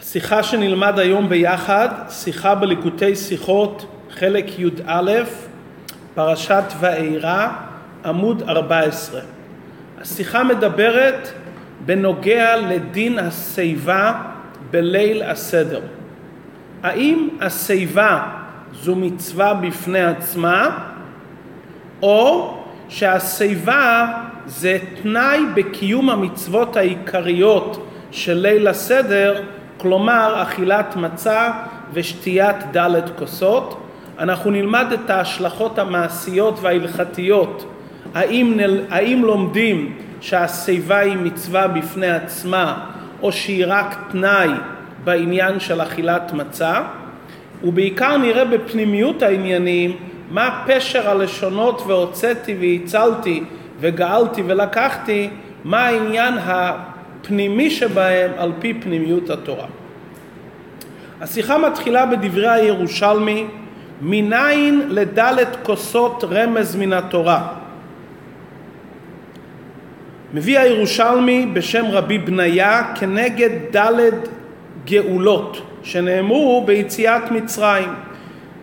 השיחה שנלמד היום ביחד, שיחה בליקוטי שיחות, חלק י"א, פרשת ואירא, עמוד 14. השיחה מדברת בנוגע לדין השיבה בליל הסדר. האם השיבה זו מצווה בפני עצמה, או שהשיבה זה תנאי בקיום המצוות העיקריות של ליל הסדר, כלומר אכילת מצה ושתיית דלת כוסות. אנחנו נלמד את ההשלכות המעשיות וההלכתיות, האם, נל... האם לומדים שהשיבה היא מצווה בפני עצמה או שהיא רק תנאי בעניין של אכילת מצה, ובעיקר נראה בפנימיות העניינים מה פשר הלשונות והוצאתי והצלתי וגאלתי ולקחתי, מה העניין הפנימי שבהם על פי פנימיות התורה. השיחה מתחילה בדברי הירושלמי, מניין לדלת כוסות רמז מן התורה. מביא הירושלמי בשם רבי בניה כנגד דלת גאולות שנאמרו ביציאת מצרים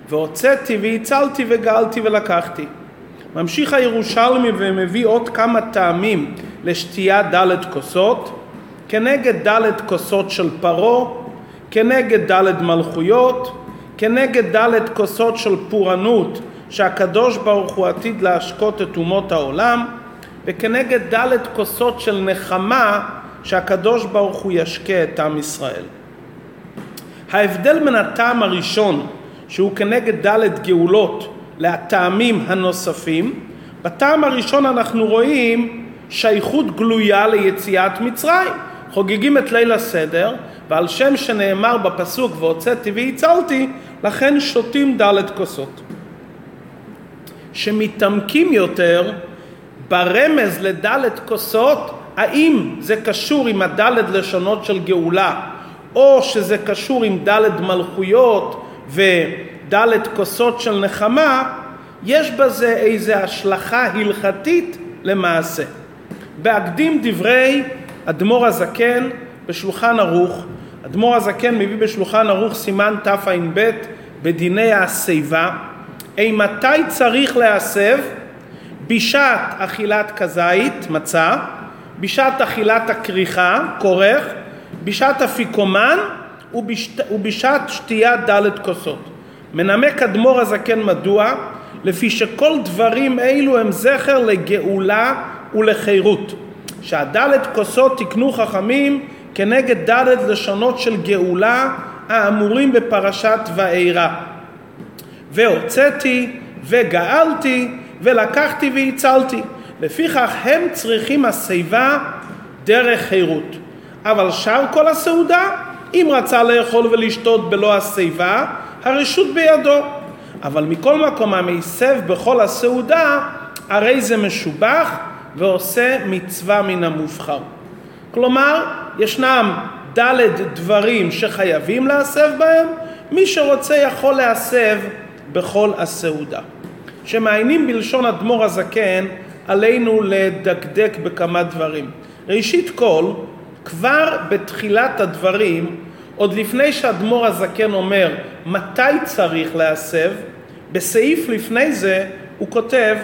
והוצאתי והצלתי וגאלתי ולקחתי. ממשיך הירושלמי ומביא עוד כמה טעמים לשתיית דלת כוסות כנגד דלת כוסות של פרעה, כנגד דלת מלכויות, כנגד דלת כוסות של פורענות שהקדוש ברוך הוא עתיד להשקות את אומות העולם וכנגד דלת כוסות של נחמה שהקדוש ברוך הוא ישקה את עם ישראל. ההבדל בין הטעם הראשון שהוא כנגד דלת גאולות לטעמים הנוספים, בטעם הראשון אנחנו רואים שייכות גלויה ליציאת מצרים. חוגגים את ליל הסדר, ועל שם שנאמר בפסוק והוצאתי והצלתי, לכן שותים דלת כוסות. שמתעמקים יותר ברמז לדלת כוסות, האם זה קשור עם הדלת לשונות של גאולה, או שזה קשור עם דלת מלכויות ודלת כוסות של נחמה, יש בזה איזו השלכה הלכתית למעשה. בהקדים דברי אדמו"ר הזקן בשולחן ערוך, אדמו"ר הזקן מביא בשולחן ערוך סימן תע"ב בדיני השיבה, אימתי צריך להסב? בשעת אכילת כזית, מצה, בשעת אכילת הכריכה, כורך, בשעת אפיקומן ובשת, ובשעת שתיית דלת כוסות. מנמק אדמו"ר הזקן מדוע? לפי שכל דברים אלו הם זכר לגאולה ולחירות. שהדלת כוסות תקנו חכמים כנגד דלת לשונות של גאולה האמורים בפרשת ואירא. והוצאתי וגאלתי ולקחתי והצלתי. לפיכך הם צריכים השיבה דרך חירות. אבל שאר כל הסעודה, אם רצה לאכול ולשתות בלא השיבה, הרשות בידו. אבל מכל מקום המסב בכל הסעודה, הרי זה משובח ועושה מצווה מן המובחר. כלומר, ישנם ד' דברים שחייבים להסב בהם, מי שרוצה יכול להסב בכל הסעודה. שמעיינים בלשון אדמו"ר הזקן, עלינו לדקדק בכמה דברים. ראשית כל, כבר בתחילת הדברים, עוד לפני שאדמו"ר הזקן אומר מתי צריך להסב, בסעיף לפני זה הוא כותב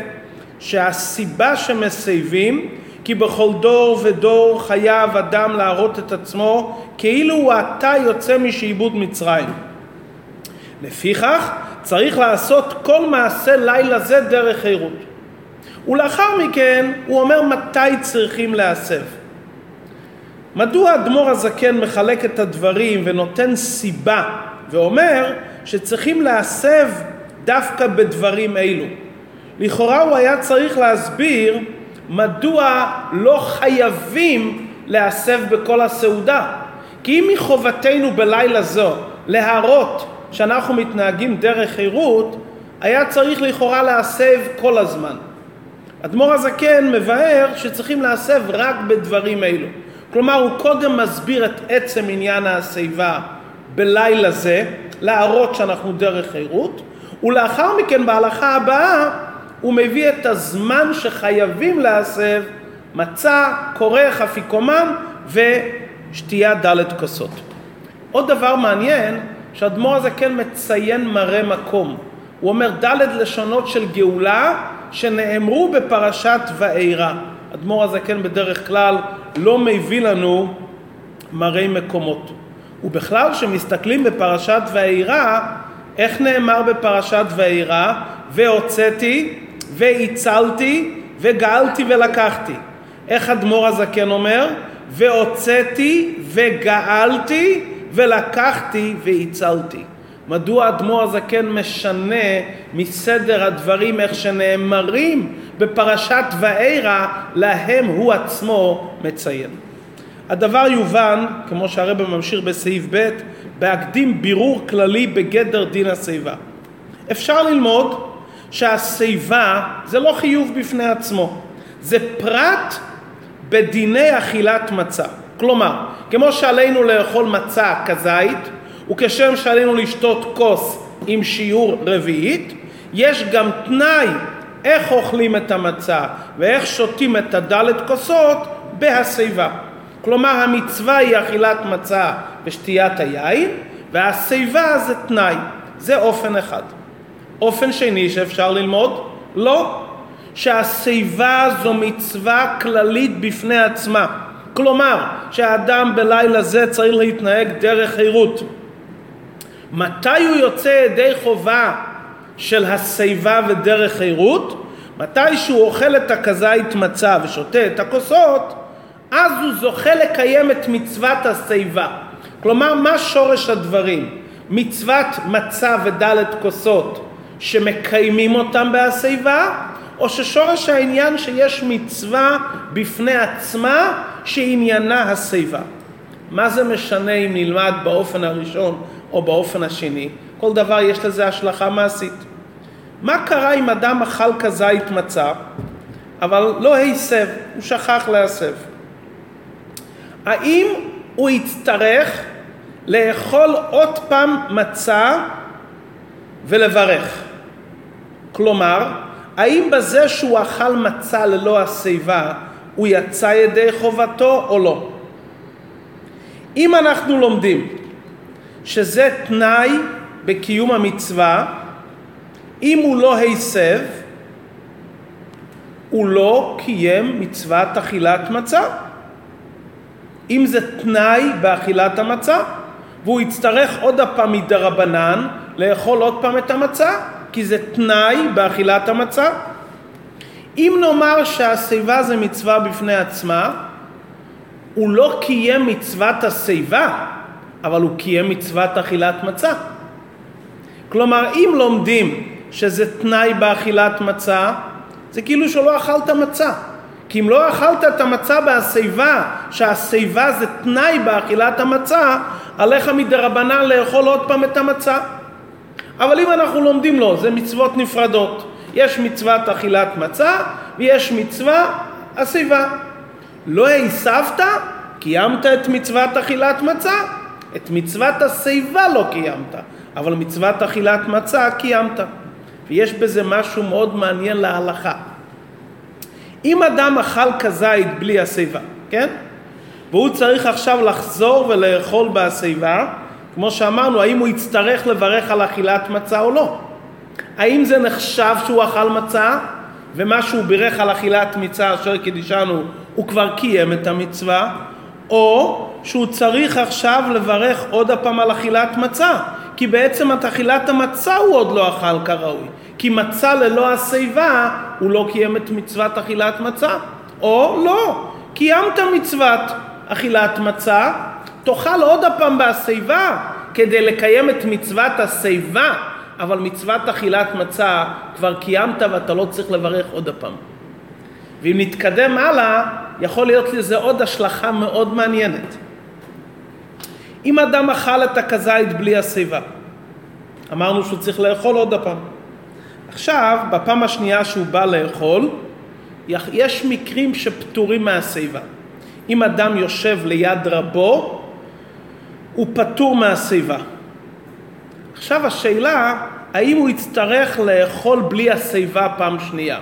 שהסיבה שמסייבים כי בכל דור ודור חייב אדם להראות את עצמו כאילו הוא עתה יוצא משעבוד מצרים. לפיכך צריך לעשות כל מעשה לילה זה דרך חירות. ולאחר מכן הוא אומר מתי צריכים להסב. מדוע אדמו"ר הזקן מחלק את הדברים ונותן סיבה ואומר שצריכים להסב דווקא בדברים אלו? לכאורה הוא היה צריך להסביר מדוע לא חייבים להסב בכל הסעודה. כי אם מחובתנו בלילה זו להראות שאנחנו מתנהגים דרך חירות, היה צריך לכאורה להסב כל הזמן. אדמו"ר הזקן מבאר שצריכים להסב רק בדברים אלו. כלומר, הוא קודם מסביר את עצם עניין השיבה בלילה זה, להראות שאנחנו דרך חירות, ולאחר מכן בהלכה הבאה הוא מביא את הזמן שחייבים להסב מצה, כורך, אפיקומן ושתיית דלת כוסות. עוד דבר מעניין, שהאדמו"ר הזה כן מציין מראה מקום. הוא אומר ד' לשונות של גאולה שנאמרו בפרשת ואירא. אדמו"ר הזה כן בדרך כלל לא מביא לנו מראי מקומות. ובכלל, כשמסתכלים בפרשת ואירא, איך נאמר בפרשת ואירא? והוצאתי, והצלתי, וגאלתי ולקחתי. איך אדמו"ר הזקן אומר? והוצאתי, וגאלתי, ולקחתי, והצלתי. מדוע אדמו"ר הזקן משנה מסדר הדברים איך שנאמרים בפרשת ואירא, להם הוא עצמו מציין. הדבר יובן, כמו שהרבא ממשיך בסעיף ב', בהקדים בירור כללי בגדר דין השיבה. אפשר ללמוד שהשיבה זה לא חיוב בפני עצמו, זה פרט בדיני אכילת מצה. כלומר, כמו שעלינו לאכול מצה כזית, וכשם שעלינו לשתות כוס עם שיעור רביעית, יש גם תנאי איך אוכלים את המצה ואיך שותים את הדלת כוסות בהשיבה. כלומר המצווה היא אכילת מצה ושתיית היין והשיבה זה תנאי, זה אופן אחד. אופן שני שאפשר ללמוד, לא, שהשיבה זו מצווה כללית בפני עצמה. כלומר, שהאדם בלילה זה צריך להתנהג דרך חירות. מתי הוא יוצא ידי חובה של השיבה ודרך חירות? מתי שהוא אוכל את הכזית מצה ושותה את הכוסות, אז הוא זוכה לקיים את מצוות השיבה. כלומר, מה שורש הדברים? מצוות מצה ודלת כוסות שמקיימים אותם בהשיבה, או ששורש העניין שיש מצווה בפני עצמה שעניינה השיבה. מה זה משנה אם נלמד באופן הראשון או באופן השני? כל דבר יש לזה השלכה מעשית. מה קרה אם אדם אכל כזית מצה, אבל לא הסב, הוא שכח להסב? האם הוא יצטרך לאכול עוד פעם מצה ולברך? כלומר, האם בזה שהוא אכל מצה ללא השיבה, הוא יצא ידי חובתו או לא? אם אנחנו לומדים שזה תנאי בקיום המצווה, אם הוא לא הסב, הוא לא קיים מצוות אכילת מצה. אם זה תנאי באכילת המצה, והוא יצטרך עוד הפעם מדרבנן לאכול עוד פעם את המצה, כי זה תנאי באכילת המצה. אם נאמר שהשיבה זה מצווה בפני עצמה, הוא לא קיים מצוות השיבה, אבל הוא קיים מצוות אכילת מצה. כלומר, אם לומדים שזה תנאי באכילת מצה, זה כאילו שלא אכלת מצה. כי אם לא אכלת את המצה בהשיבה, שהשיבה זה תנאי באכילת המצה, עליך מדרבנן לאכול עוד פעם את המצה. אבל אם אנחנו לומדים לו, זה מצוות נפרדות. יש מצוות אכילת מצה ויש מצווה השיבה. לא הסבת, קיימת את מצוות אכילת מצה. את מצוות השיבה לא קיימת, אבל מצוות אכילת מצה קיימת. ויש בזה משהו מאוד מעניין להלכה. אם אדם אכל כזית בלי השיבה, כן? והוא צריך עכשיו לחזור ולאכול בהשיבה, כמו שאמרנו, האם הוא יצטרך לברך על אכילת מצה או לא? האם זה נחשב שהוא אכל מצה, ומה שהוא בירך על אכילת מצה אשר קידישנו, הוא כבר קיים את המצווה, או שהוא צריך עכשיו לברך עוד הפעם על אכילת מצה, כי בעצם את אכילת המצה הוא עוד לא אכל כראוי. כי מצה ללא השיבה הוא לא קיים את מצוות אכילת מצה. או לא, קיימת מצוות אכילת מצה, תאכל עוד הפעם בהשיבה כדי לקיים את מצוות השיבה, אבל מצוות אכילת מצה כבר קיימת ואתה לא צריך לברך עוד הפעם. ואם נתקדם הלאה, יכול להיות לזה עוד השלכה מאוד מעניינת. אם אדם אכל את הכזית בלי השיבה, אמרנו שהוא צריך לאכול עוד הפעם. עכשיו, בפעם השנייה שהוא בא לאכול, יש מקרים שפטורים מהשיבה. אם אדם יושב ליד רבו, הוא פטור מהשיבה. עכשיו השאלה, האם הוא יצטרך לאכול בלי השיבה פעם שנייה?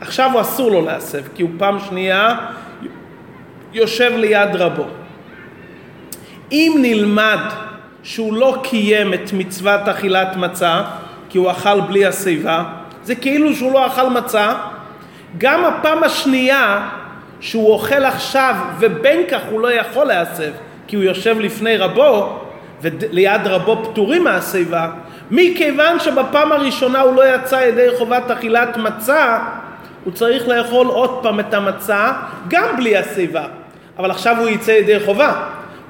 עכשיו הוא אסור לו להסב, כי הוא פעם שנייה יושב ליד רבו. אם נלמד שהוא לא קיים את מצוות אכילת מצה, כי הוא אכל בלי השיבה, זה כאילו שהוא לא אכל מצה. גם הפעם השנייה שהוא אוכל עכשיו ובין כך הוא לא יכול להסב, כי הוא יושב לפני רבו, וליד רבו פטורים מהשיבה, מכיוון שבפעם הראשונה הוא לא יצא ידי חובת אכילת מצה, הוא צריך לאכול עוד פעם את המצה, גם בלי השיבה. אבל עכשיו הוא יצא ידי חובה.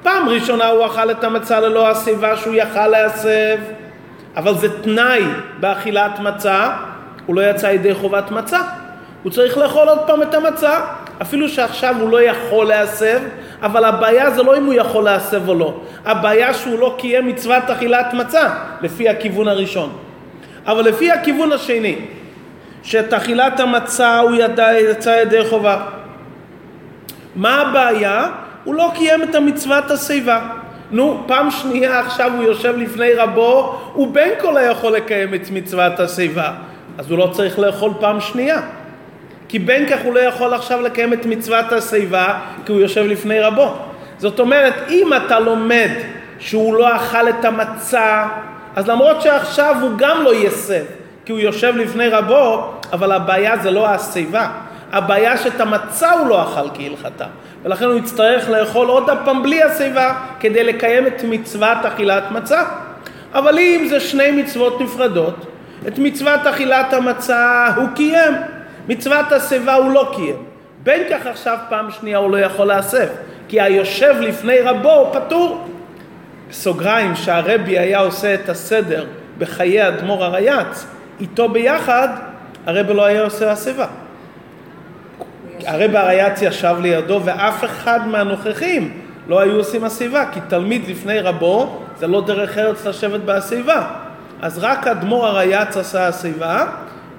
פעם ראשונה הוא אכל את המצה ללא השיבה שהוא יכל להסב, אבל זה תנאי באכילת מצה, הוא לא יצא ידי חובת מצה. הוא צריך לאכול עוד פעם את המצה, אפילו שעכשיו הוא לא יכול להסב, אבל הבעיה זה לא אם הוא יכול להסב או לא, הבעיה שהוא לא קיים מצוות אכילת מצה, לפי הכיוון הראשון. אבל לפי הכיוון השני, שאת אכילת המצה הוא ידע, יצא ידי חובה. מה הבעיה? הוא לא קיים את המצוות השיבה. נו, פעם שנייה עכשיו הוא יושב לפני רבו, הוא בין כה לא יכול לקיים את מצוות השיבה. אז הוא לא צריך לאכול פעם שנייה. כי בין כך הוא לא יכול עכשיו לקיים את מצוות השיבה, כי הוא יושב לפני רבו. זאת אומרת, אם אתה לומד שהוא לא אכל את המצה, אז למרות שעכשיו הוא גם לא יסב, כי הוא יושב לפני רבו, אבל הבעיה זה לא השיבה. הבעיה שאת המצה הוא לא אכל כהלכתה, ולכן הוא יצטרך לאכול עוד הפעם בלי השיבה כדי לקיים את מצוות אכילת מצה. אבל אם זה שני מצוות נפרדות, את מצוות אכילת המצה הוא קיים, מצוות השיבה הוא לא קיים. בין כך עכשיו פעם שנייה הוא לא יכול להסב, כי היושב לפני רבו פטור. בסוגריים שהרבי היה עושה את הסדר בחיי אדמו"ר הרייץ, איתו ביחד הרבי לא היה עושה השיבה. הרבי הרייץ ישב לידו ואף אחד מהנוכחים לא היו עושים השיבה, כי תלמיד לפני רבו זה לא דרך ארץ לשבת בהשיבה. אז רק אדמו"ר הרייץ עשה השיבה,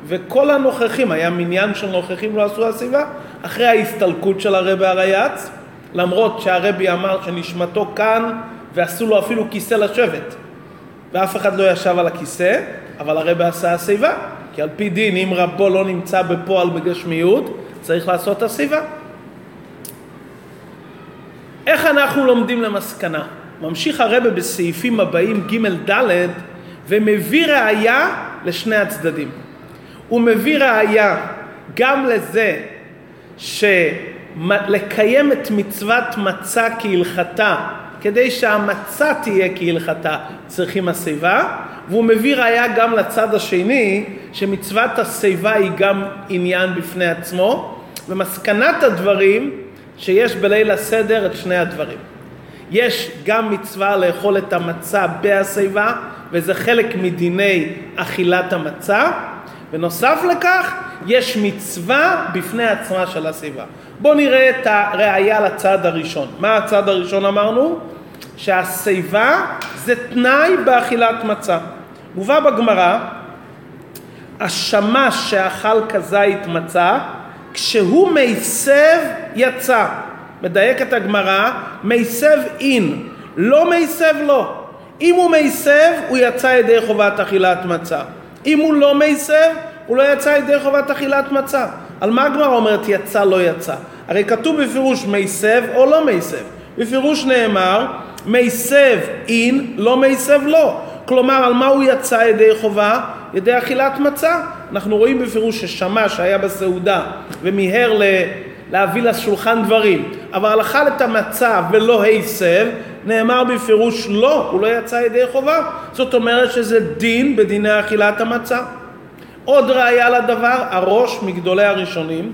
וכל הנוכחים, היה מניין של נוכחים לא עשו השיבה, אחרי ההסתלקות של הרבי הרייץ, למרות שהרבי אמר שנשמתו כאן ועשו לו אפילו כיסא לשבת. ואף אחד לא ישב על הכיסא, אבל הרבי עשה השיבה. כי על פי דין, אם רבו לא נמצא בפועל בגשמיות, צריך לעשות השיבה. איך אנחנו לומדים למסקנה? ממשיך הרבה בסעיפים הבאים ג' ד' ומביא ראייה לשני הצדדים. הוא מביא ראייה גם לזה שלקיים את מצוות מצה כהלכתה כדי שהמצה תהיה כהלכתה צריכים השיבה והוא מביא ראייה גם לצד השני שמצוות השיבה היא גם עניין בפני עצמו ומסקנת הדברים שיש בליל הסדר את שני הדברים. יש גם מצווה לאכול את המצה בהשיבה וזה חלק מדיני אכילת המצה ונוסף לכך יש מצווה בפני עצמה של השיבה. בואו נראה את הראייה לצד הראשון. מה הצד הראשון אמרנו? שהשיבה זה תנאי באכילת מצה. מובא בגמרא, השמש שאכל כזית מצה, כשהוא מיסב יצא. מדייקת הגמרא, מיסב אין, לא מיסב לא. אם הוא מיסב, הוא יצא ידי חובת אכילת מצה. אם הוא לא מיסב, הוא לא יצא ידי חובת אכילת מצה. על מה הגמרא אומרת יצא לא יצא? הרי כתוב בפירוש מיסב או לא מיסב. בפירוש נאמר מיסב אין, לא מיסב לא. כלומר, על מה הוא יצא ידי חובה? ידי אכילת מצה. אנחנו רואים בפירוש ששמע שהיה בסעודה ומיהר ל... להביא לשולחן דברים, אבל אכל את המצה ולא היסב, נאמר בפירוש לא, הוא לא יצא ידי חובה. זאת אומרת שזה דין בדיני אכילת המצה. עוד ראיה לדבר, הראש מגדולי הראשונים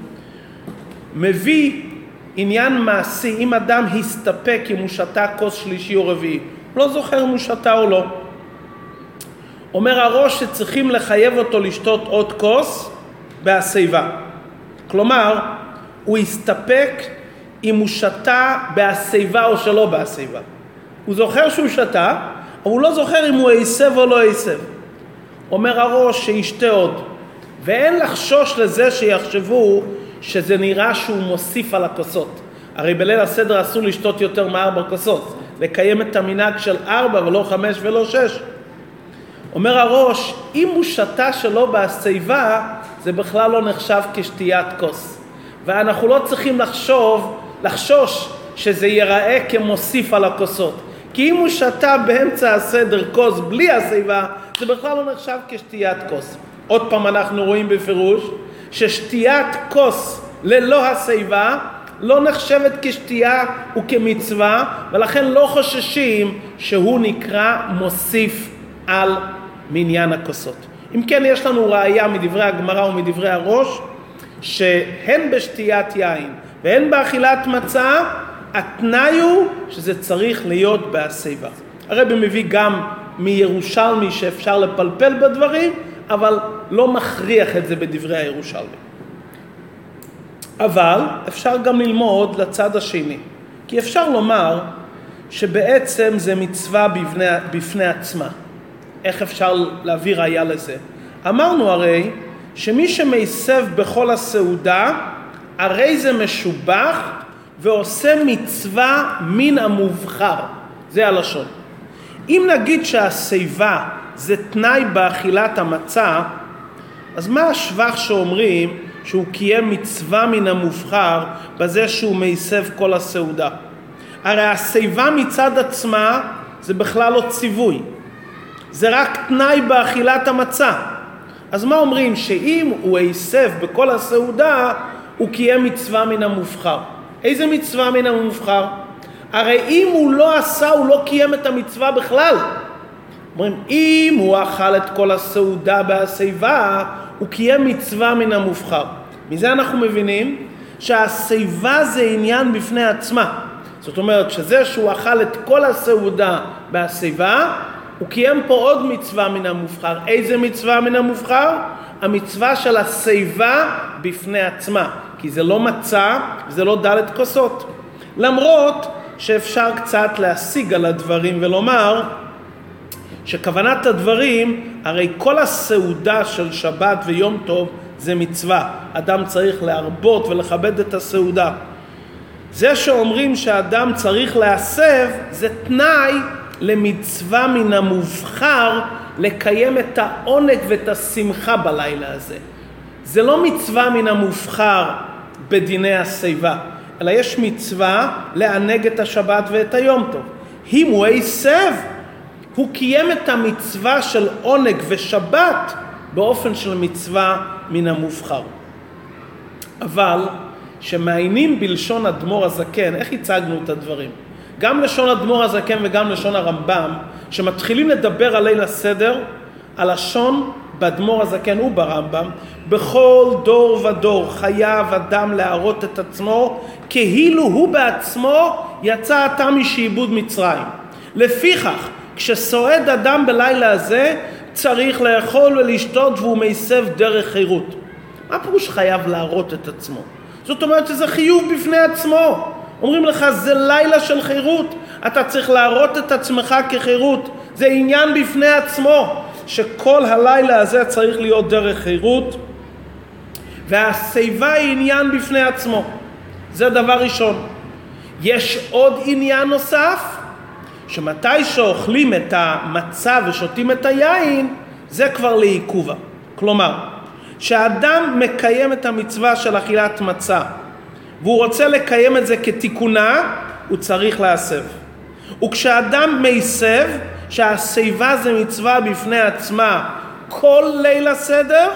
מביא עניין מעשי, אם אדם הסתפק אם הוא שתה כוס שלישי או רביעי, לא זוכר אם הוא שתה או לא. אומר הראש שצריכים לחייב אותו לשתות עוד כוס בהשיבה. כלומר, הוא הסתפק אם הוא שתה בהשיבה או שלא בהשיבה. הוא זוכר שהוא שתה, אבל הוא לא זוכר אם הוא הסב או לא הסב. אומר הראש שישתה עוד. ואין לחשוש לזה שיחשבו שזה נראה שהוא מוסיף על הכוסות. הרי בליל הסדר אסור לשתות יותר מארבע כוסות, לקיים את המנהג של ארבע ולא חמש ולא שש. אומר הראש, אם הוא שתה שלא בהשיבה, זה בכלל לא נחשב כשתיית כוס. ואנחנו לא צריכים לחשוב, לחשוש שזה ייראה כמוסיף על הכוסות. כי אם הוא שתה באמצע הסדר כוס בלי השיבה, זה בכלל לא נחשב כשתיית כוס. עוד פעם אנחנו רואים בפירוש ששתיית כוס ללא השיבה לא נחשבת כשתייה וכמצווה, ולכן לא חוששים שהוא נקרא מוסיף על מניין הכוסות. אם כן, יש לנו ראייה מדברי הגמרא ומדברי הראש, שהן בשתיית יין והן באכילת מצה, התנאי הוא שזה צריך להיות בהשיבה. הרבי מביא גם מירושלמי שאפשר לפלפל בדברים, אבל לא מכריח את זה בדברי הירושלמי. אבל אפשר גם ללמוד לצד השני, כי אפשר לומר שבעצם זה מצווה בפני, בפני עצמה. איך אפשר להביא ראייה לזה? אמרנו הרי שמי שמסב בכל הסעודה, הרי זה משובח ועושה מצווה מן המובחר. זה הלשון. אם נגיד שהשיבה זה תנאי באכילת המצה, אז מה השבח שאומרים שהוא קיים מצווה מן המובחר בזה שהוא מסב כל הסעודה? הרי השיבה מצד עצמה זה בכלל לא ציווי, זה רק תנאי באכילת המצה. אז מה אומרים? שאם הוא הסב בכל הסעודה, הוא קיים מצווה מן המובחר. איזה מצווה מן המובחר? הרי אם הוא לא עשה, הוא לא קיים את המצווה בכלל. אומרים, אם הוא אכל את כל הסעודה בהשיבה, הוא קיים מצווה מן המובחר. מזה אנחנו מבינים שהשיבה זה עניין בפני עצמה. זאת אומרת שזה שהוא אכל את כל הסעודה בהשיבה, הוא קיים פה עוד מצווה מן המובחר. איזה מצווה מן המובחר? המצווה של השיבה בפני עצמה. כי זה לא מצה, זה לא דלת כוסות. למרות שאפשר קצת להשיג על הדברים ולומר שכוונת הדברים, הרי כל הסעודה של שבת ויום טוב זה מצווה. אדם צריך להרבות ולכבד את הסעודה. זה שאומרים שאדם צריך להסב זה תנאי למצווה מן המובחר לקיים את העונג ואת השמחה בלילה הזה. זה לא מצווה מן המובחר בדיני השיבה, אלא יש מצווה לענג את השבת ואת היום טוב. אם הוא הסב, הוא קיים את המצווה של עונג ושבת באופן של מצווה מן המובחר. אבל שמעיינים בלשון אדמו"ר הזקן, איך הצגנו את הדברים? גם לשון אדמו"ר הזקן וגם לשון הרמב"ם, שמתחילים לדבר על ליל הסדר, הלשון באדמו"ר הזקן וברמב"ם, בכל דור ודור חייב אדם להראות את עצמו כאילו הוא בעצמו יצא עתה משעבוד מצרים. לפיכך, כשסועד אדם בלילה הזה, צריך לאכול ולשתות והוא מסב דרך חירות. מה פירוש חייב להראות את עצמו? זאת אומרת שזה חיוב בפני עצמו. אומרים לך זה לילה של חירות, אתה צריך להראות את עצמך כחירות, זה עניין בפני עצמו, שכל הלילה הזה צריך להיות דרך חירות, והשיבה היא עניין בפני עצמו, זה דבר ראשון. יש עוד עניין נוסף, שמתי שאוכלים את המצה ושותים את היין, זה כבר לעיכובה. כלומר, שאדם מקיים את המצווה של אכילת מצה והוא רוצה לקיים את זה כתיקונה, הוא צריך להסב. וכשאדם מסב, שהשיבה זה מצווה בפני עצמה כל ליל הסדר,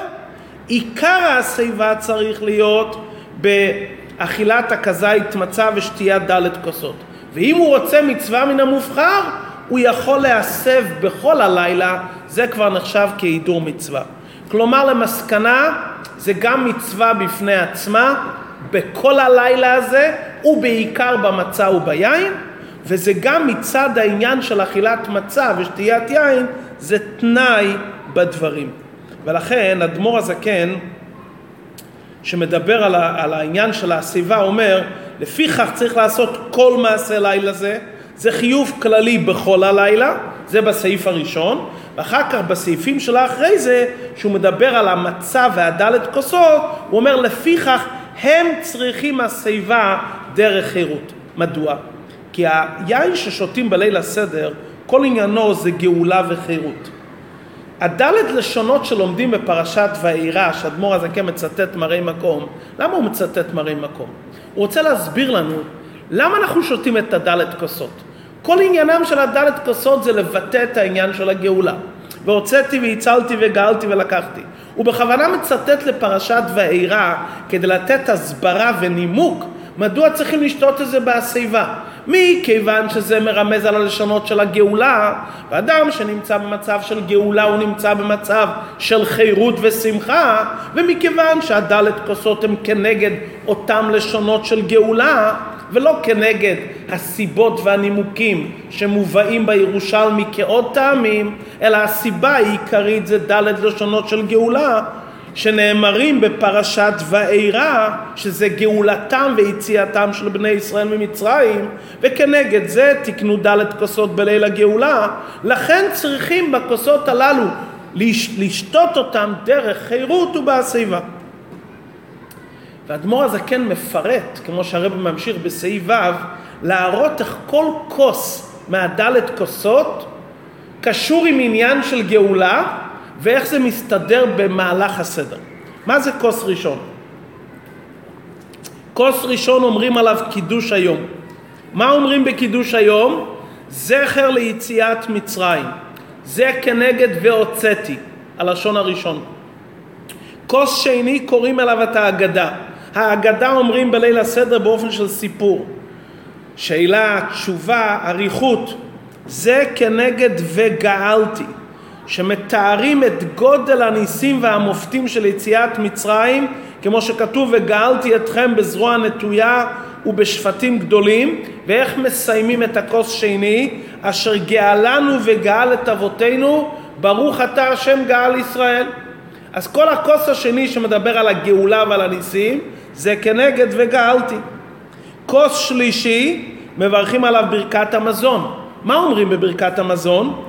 עיקר השיבה צריך להיות באכילת הכזית מצה ושתיית דלת כוסות. ואם הוא רוצה מצווה מן המובחר, הוא יכול להסב בכל הלילה, זה כבר נחשב כהידור מצווה. כלומר למסקנה, זה גם מצווה בפני עצמה, בכל הלילה הזה, ובעיקר במצה וביין, וזה גם מצד העניין של אכילת מצה ושתיית יין, זה תנאי בדברים. ולכן אדמו"ר הזקן, שמדבר על, על העניין של השיבה, אומר, לפיכך צריך לעשות כל מעשה לילה זה, זה חיוב כללי בכל הלילה, זה בסעיף הראשון, ואחר כך בסעיפים של האחרי זה, שהוא מדבר על המצה והדלת כוסות, הוא אומר לפיכך הם צריכים השיבה דרך חירות. מדוע? כי היין ששותים בליל הסדר, כל עניינו זה גאולה וחירות. הדלת לשונות שלומדים בפרשת ואירא, שאדמו"ר הזקן מצטט מראי מקום, למה הוא מצטט מראי מקום? הוא רוצה להסביר לנו למה אנחנו שותים את הדלת כוסות. כל עניינם של הדלת כוסות זה לבטא את העניין של הגאולה. והוצאתי והצלתי וגאלתי ולקחתי. הוא בכוונה מצטט לפרשת ואירע כדי לתת הסברה ונימוק מדוע צריכים לשתות את זה בהשיבה. מכיוון שזה מרמז על הלשונות של הגאולה, ואדם שנמצא במצב של גאולה הוא נמצא במצב של חירות ושמחה, ומכיוון שהדלת כוסות הם כנגד אותם לשונות של גאולה, ולא כנגד הסיבות והנימוקים שמובאים בירושלמי כעוד טעמים, אלא הסיבה העיקרית זה ד' לשונות של גאולה, שנאמרים בפרשת ואירע, שזה גאולתם ויציאתם של בני ישראל ממצרים, וכנגד זה תקנו ד' כוסות בליל הגאולה, לכן צריכים בכוסות הללו לשתות אותם דרך חירות ובהשיבה. והאדמו"ר הזקן מפרט, כמו שהרב ממשיך בסעיף ו', להראות איך כל כוס מהדלת כוסות קשור עם עניין של גאולה ואיך זה מסתדר במהלך הסדר. מה זה כוס ראשון? כוס ראשון אומרים עליו קידוש היום. מה אומרים בקידוש היום? זכר ליציאת מצרים. זה כנגד והוצאתי, הלשון הראשון. כוס שני קוראים אליו את ההגדה. ההגדה אומרים בליל הסדר באופן של סיפור. שאלה, תשובה, אריכות, זה כנגד וגאלתי, שמתארים את גודל הניסים והמופתים של יציאת מצרים, כמו שכתוב וגאלתי אתכם בזרוע נטויה ובשפטים גדולים, ואיך מסיימים את הכוס שני, אשר גאלנו וגאל את אבותינו, ברוך אתה השם גאל ישראל. אז כל הכוס השני שמדבר על הגאולה ועל הניסים, זה כנגד וגאלתי. כוס שלישי, מברכים עליו ברכת המזון. מה אומרים בברכת המזון?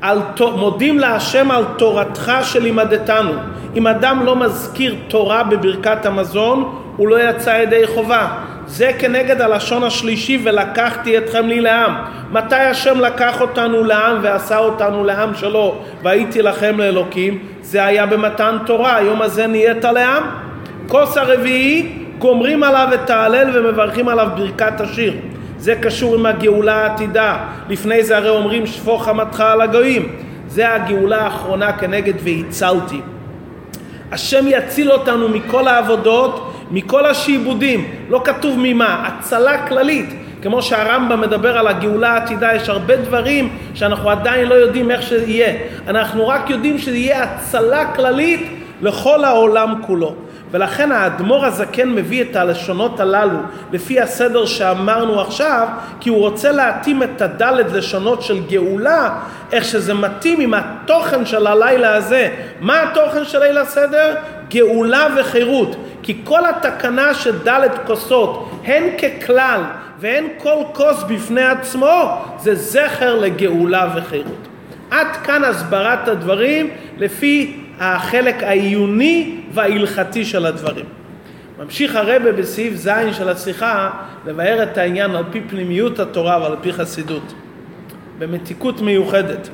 על, מודים להשם על תורתך שלימדתנו. אם אדם לא מזכיר תורה בברכת המזון, הוא לא יצא ידי חובה. זה כנגד הלשון השלישי ולקחתי אתכם לי לעם. מתי השם לקח אותנו לעם ועשה אותנו לעם שלו והייתי לכם לאלוקים? זה היה במתן תורה, היום הזה נהיית לעם. כוס הרביעי, גומרים עליו את ההלל ומברכים עליו ברכת השיר. זה קשור עם הגאולה העתידה. לפני זה הרי אומרים שפוך חמתך על הגויים. זה הגאולה האחרונה כנגד והצלתי. השם יציל אותנו מכל העבודות, מכל השעבודים. לא כתוב ממה, הצלה כללית. כמו שהרמב"ם מדבר על הגאולה העתידה, יש הרבה דברים שאנחנו עדיין לא יודעים איך שיהיה. אנחנו רק יודעים שיהיה הצלה כללית לכל העולם כולו. ולכן האדמו"ר הזקן מביא את הלשונות הללו לפי הסדר שאמרנו עכשיו, כי הוא רוצה להתאים את הדלת לשונות של גאולה, איך שזה מתאים עם התוכן של הלילה הזה. מה התוכן של ליל הסדר? גאולה וחירות. כי כל התקנה של דלת כוסות, הן ככלל והן כל כוס בפני עצמו, זה זכר לגאולה וחירות. עד כאן הסברת הדברים לפי החלק העיוני וההלכתי של הדברים. ממשיך הרבה בסעיף ז' של השיחה לבאר את העניין על פי פנימיות התורה ועל פי חסידות, במתיקות מיוחדת.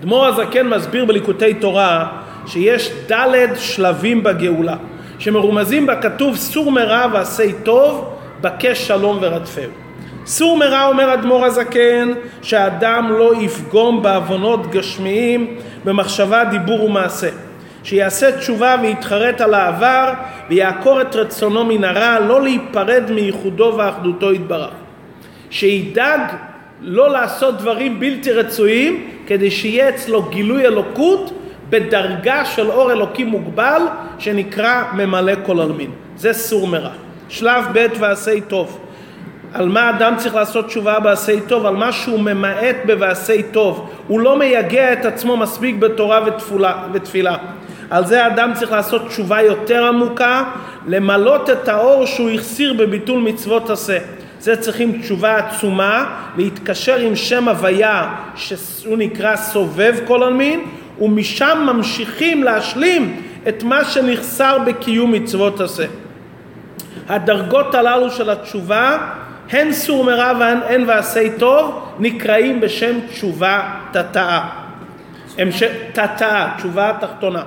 אדמו"ר הזקן מסביר בליקוטי תורה שיש ד' שלבים בגאולה, שמרומזים בה כתוב סור מרע ועשה טוב, בקש שלום ורדפהו. סור מרע אומר אדמו"ר הזקן שהאדם לא יפגום בעוונות גשמיים במחשבה, דיבור ומעשה. שיעשה תשובה ויתחרט על העבר ויעקור את רצונו מן הרע, לא להיפרד מייחודו ואחדותו יתברך. שידאג לא לעשות דברים בלתי רצויים כדי שיהיה אצלו גילוי אלוקות בדרגה של אור אלוקי מוגבל שנקרא ממלא כל עלמין. זה סור מרע. שלב ב' ועשה טוב. על מה אדם צריך לעשות תשובה בעשי טוב, על מה שהוא ממעט בבעשי טוב. הוא לא מייגע את עצמו מספיק בתורה ותפולה, ותפילה. על זה אדם צריך לעשות תשובה יותר עמוקה, למלות את האור שהוא החסיר בביטול מצוות עשה. זה צריכים תשובה עצומה, להתקשר עם שם הוויה שהוא נקרא סובב כל עלמין, ומשם ממשיכים להשלים את מה שנחסר בקיום מצוות עשה. הדרגות הללו של התשובה הן סור מרע והן ועשי טוב נקראים בשם תשובה תתאה. תתאה, תשובה תחתונה.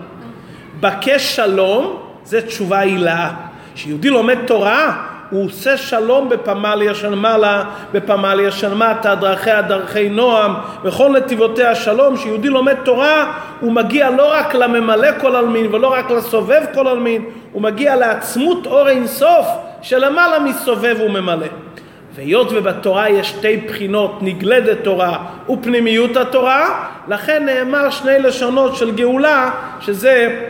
בקש שלום זה תשובה הילאה. כשיהודי לומד תורה הוא עושה שלום בפמליה של מעלה, בפמליה של מטה, דרכיה דרכי נועם, וכל נתיבותיה שלום, שיהודי לומד תורה, הוא מגיע לא רק לממלא כל עלמין ולא רק לסובב כל עלמין, הוא מגיע לעצמות אור אינסוף שלמעלה מסובב וממלא. והיות ובתורה יש שתי בחינות, נגלדת תורה ופנימיות התורה, לכן נאמר שני לשונות של גאולה, שזה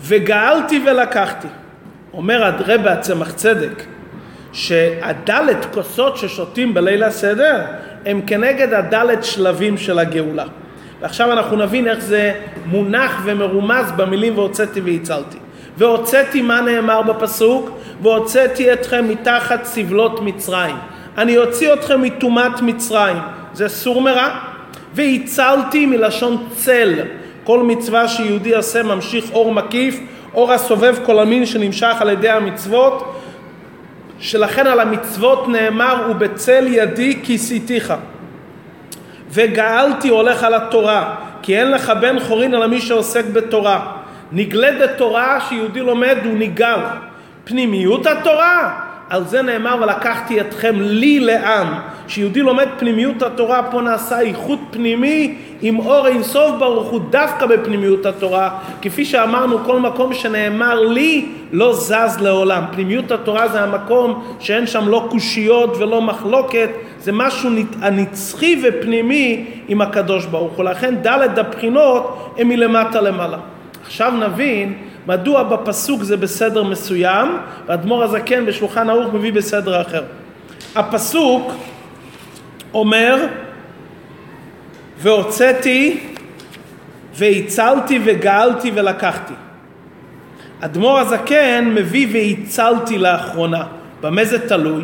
וגאלתי ולקחתי. אומר רבי הצמח צדק, שהדלת כוסות ששותים בליל הסדר הם כנגד הדלת שלבים של הגאולה. ועכשיו אנחנו נבין איך זה מונח ומרומז במילים והוצאתי והצלתי. והוצאתי מה נאמר בפסוק? והוצאתי אתכם מתחת סבלות מצרים. אני אוציא אתכם מטומאת מצרים. זה סור מרע. והצלתי מלשון צל. כל מצווה שיהודי עושה ממשיך אור מקיף, אור הסובב כל המין שנמשך על ידי המצוות, שלכן על המצוות נאמר ובצל ידי כיסיתיך. וגאלתי הולך על התורה, כי אין לך בן חורין על מי שעוסק בתורה. נגלדת תורה שיהודי לומד הוא ניגל. פנימיות התורה, על זה נאמר ולקחתי אתכם לי לעם. שיהודי לומד פנימיות התורה, פה נעשה איחוד פנימי עם אור אינסוף ברוך הוא דווקא בפנימיות התורה. כפי שאמרנו, כל מקום שנאמר לי לא זז לעולם. פנימיות התורה זה המקום שאין שם לא קושיות ולא מחלוקת, זה משהו הנצחי ופנימי עם הקדוש ברוך הוא. לכן ד' הבחינות הם מלמטה למעלה. עכשיו נבין מדוע בפסוק זה בסדר מסוים, ואדמו"ר הזקן בשולחן ערוך מביא בסדר אחר. הפסוק אומר, והוצאתי והצלתי וגאלתי ולקחתי. אדמו"ר הזקן מביא והצלתי לאחרונה. במה זה תלוי?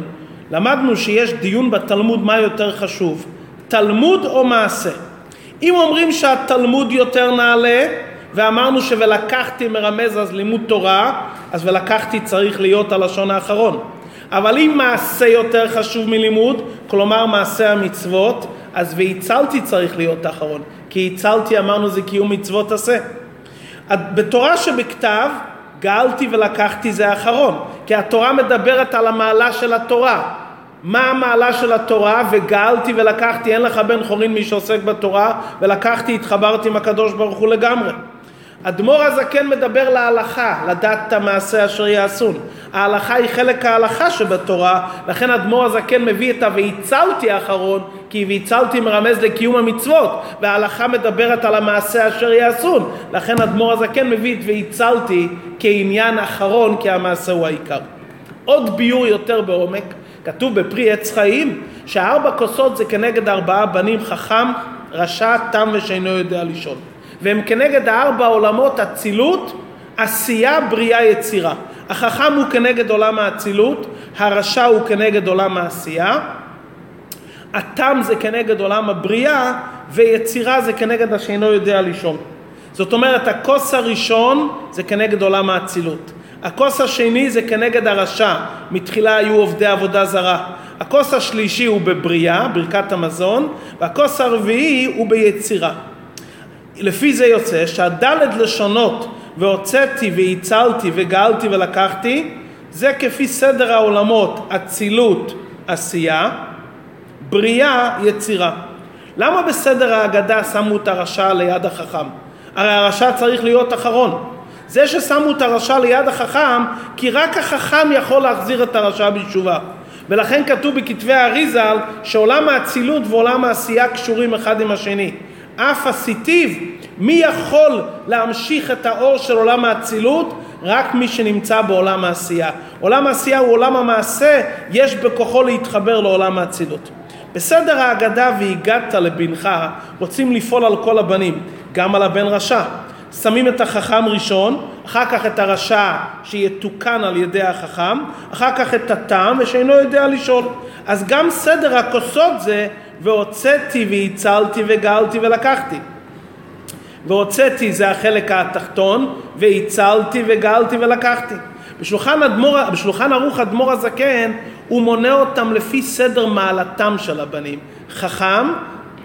למדנו שיש דיון בתלמוד מה יותר חשוב, תלמוד או מעשה. אם אומרים שהתלמוד יותר נעלה, ואמרנו שוולקחתי מרמז אז לימוד תורה, אז ולקחתי צריך להיות הלשון האחרון. אבל אם מעשה יותר חשוב מלימוד, כלומר מעשה המצוות, אז והצלתי צריך להיות האחרון. כי הצלתי אמרנו זה קיום מצוות עשה. בתורה שבכתב, גאלתי ולקחתי זה האחרון. כי התורה מדברת על המעלה של התורה. מה המעלה של התורה? וגאלתי ולקחתי, אין לך בן חורין מי שעוסק בתורה, ולקחתי, התחברתי עם הקדוש ברוך הוא לגמרי. אדמו"ר הזקן מדבר להלכה, לדעת את המעשה אשר יעשון. ההלכה היא חלק ההלכה שבתורה, לכן אדמו"ר הזקן מביא את ה"והצלתי" האחרון, כי "והצלתי" מרמז לקיום המצוות, וההלכה מדברת על המעשה אשר יעשון. לכן אדמו"ר הזקן מביא את "והצלתי" כעניין אחרון, כי המעשה הוא העיקר. עוד ביור יותר בעומק, כתוב בפרי עץ חיים, שארבע כוסות זה כנגד ארבעה בנים חכם, רשע, תם ושאינו יודע לשאול. והם כנגד הארבע עולמות אצילות, עשייה, בריאה, יצירה. החכם הוא כנגד עולם האצילות, הרשע הוא כנגד עולם העשייה, התם זה כנגד עולם הבריאה, ויצירה זה כנגד השאינו יודע לישון. זאת אומרת, הכוס הראשון זה כנגד עולם האצילות. הכוס השני זה כנגד הרשע, מתחילה היו עובדי עבודה זרה. הכוס השלישי הוא בבריאה, ברכת המזון, והכוס הרביעי הוא ביצירה. לפי זה יוצא שהדלת לשונות והוצאתי והצלתי וגאלתי ולקחתי זה כפי סדר העולמות אצילות עשייה, בריאה יצירה. למה בסדר ההגדה שמו את הרשע ליד החכם? הרי הרשע צריך להיות אחרון. זה ששמו את הרשע ליד החכם, כי רק החכם יכול להחזיר את הרשע בתשובה. ולכן כתוב בכתבי האריזל שעולם האצילות ועולם העשייה קשורים אחד עם השני. אף הסיטיב, מי יכול להמשיך את האור של עולם האצילות? רק מי שנמצא בעולם העשייה. עולם העשייה הוא עולם המעשה, יש בכוחו להתחבר לעולם האצילות. בסדר ההגדה והגדת לבנך, רוצים לפעול על כל הבנים, גם על הבן רשע. שמים את החכם ראשון, אחר כך את הרשע שיתוקן על ידי החכם, אחר כך את התם ושאינו יודע לשאול. אז גם סדר הכוסות זה והוצאתי והצלתי וגאלתי ולקחתי. והוצאתי זה החלק התחתון, והצלתי וגאלתי ולקחתי. בשולחן, אדמור, בשולחן ערוך אדמו"ר הזקן הוא מונה אותם לפי סדר מעלתם של הבנים. חכם,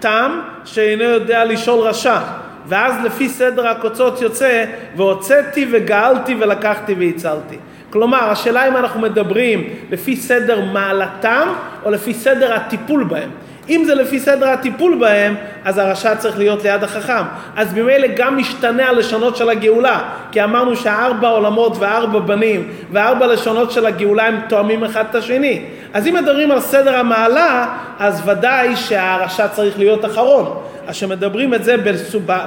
תם, שאינו יודע לשאול רשע. ואז לפי סדר הקוצות יוצא והוצאתי וגאלתי ולקחתי והצלתי. כלומר, השאלה אם אנחנו מדברים לפי סדר מעלתם או לפי סדר הטיפול בהם. אם זה לפי סדר הטיפול בהם, אז הרשע צריך להיות ליד החכם. אז ממילא גם משתנה הלשונות של הגאולה, כי אמרנו שהארבע עולמות וארבע בנים וארבע לשונות של הגאולה הם תואמים אחד את השני. אז אם מדברים על סדר המעלה, אז ודאי שהרשע צריך להיות אחרון. אז כשמדברים את זה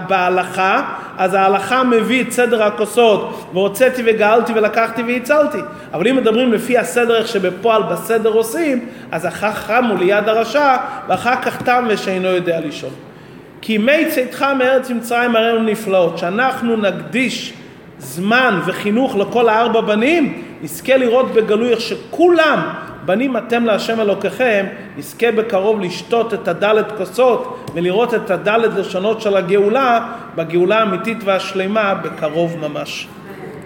בהלכה, אז ההלכה מביא את סדר הכוסות, והוצאתי וגאלתי ולקחתי והצלתי. אבל אם מדברים לפי הסדר איך שבפועל בסדר עושים, אז החכם הוא ליד הרשע, ואחר כך תם ושאינו יודע לשאול. כי מי צאתך מארץ מצרים הראינו נפלאות, שאנחנו נקדיש זמן וחינוך לכל הארבע בנים, נזכה לראות בגלוי איך שכולם בנים אתם להשם אלוקיכם, נזכה בקרוב לשתות את הדלת כוסות ולראות את הדלת לשונות של הגאולה, בגאולה האמיתית והשלמה, בקרוב ממש.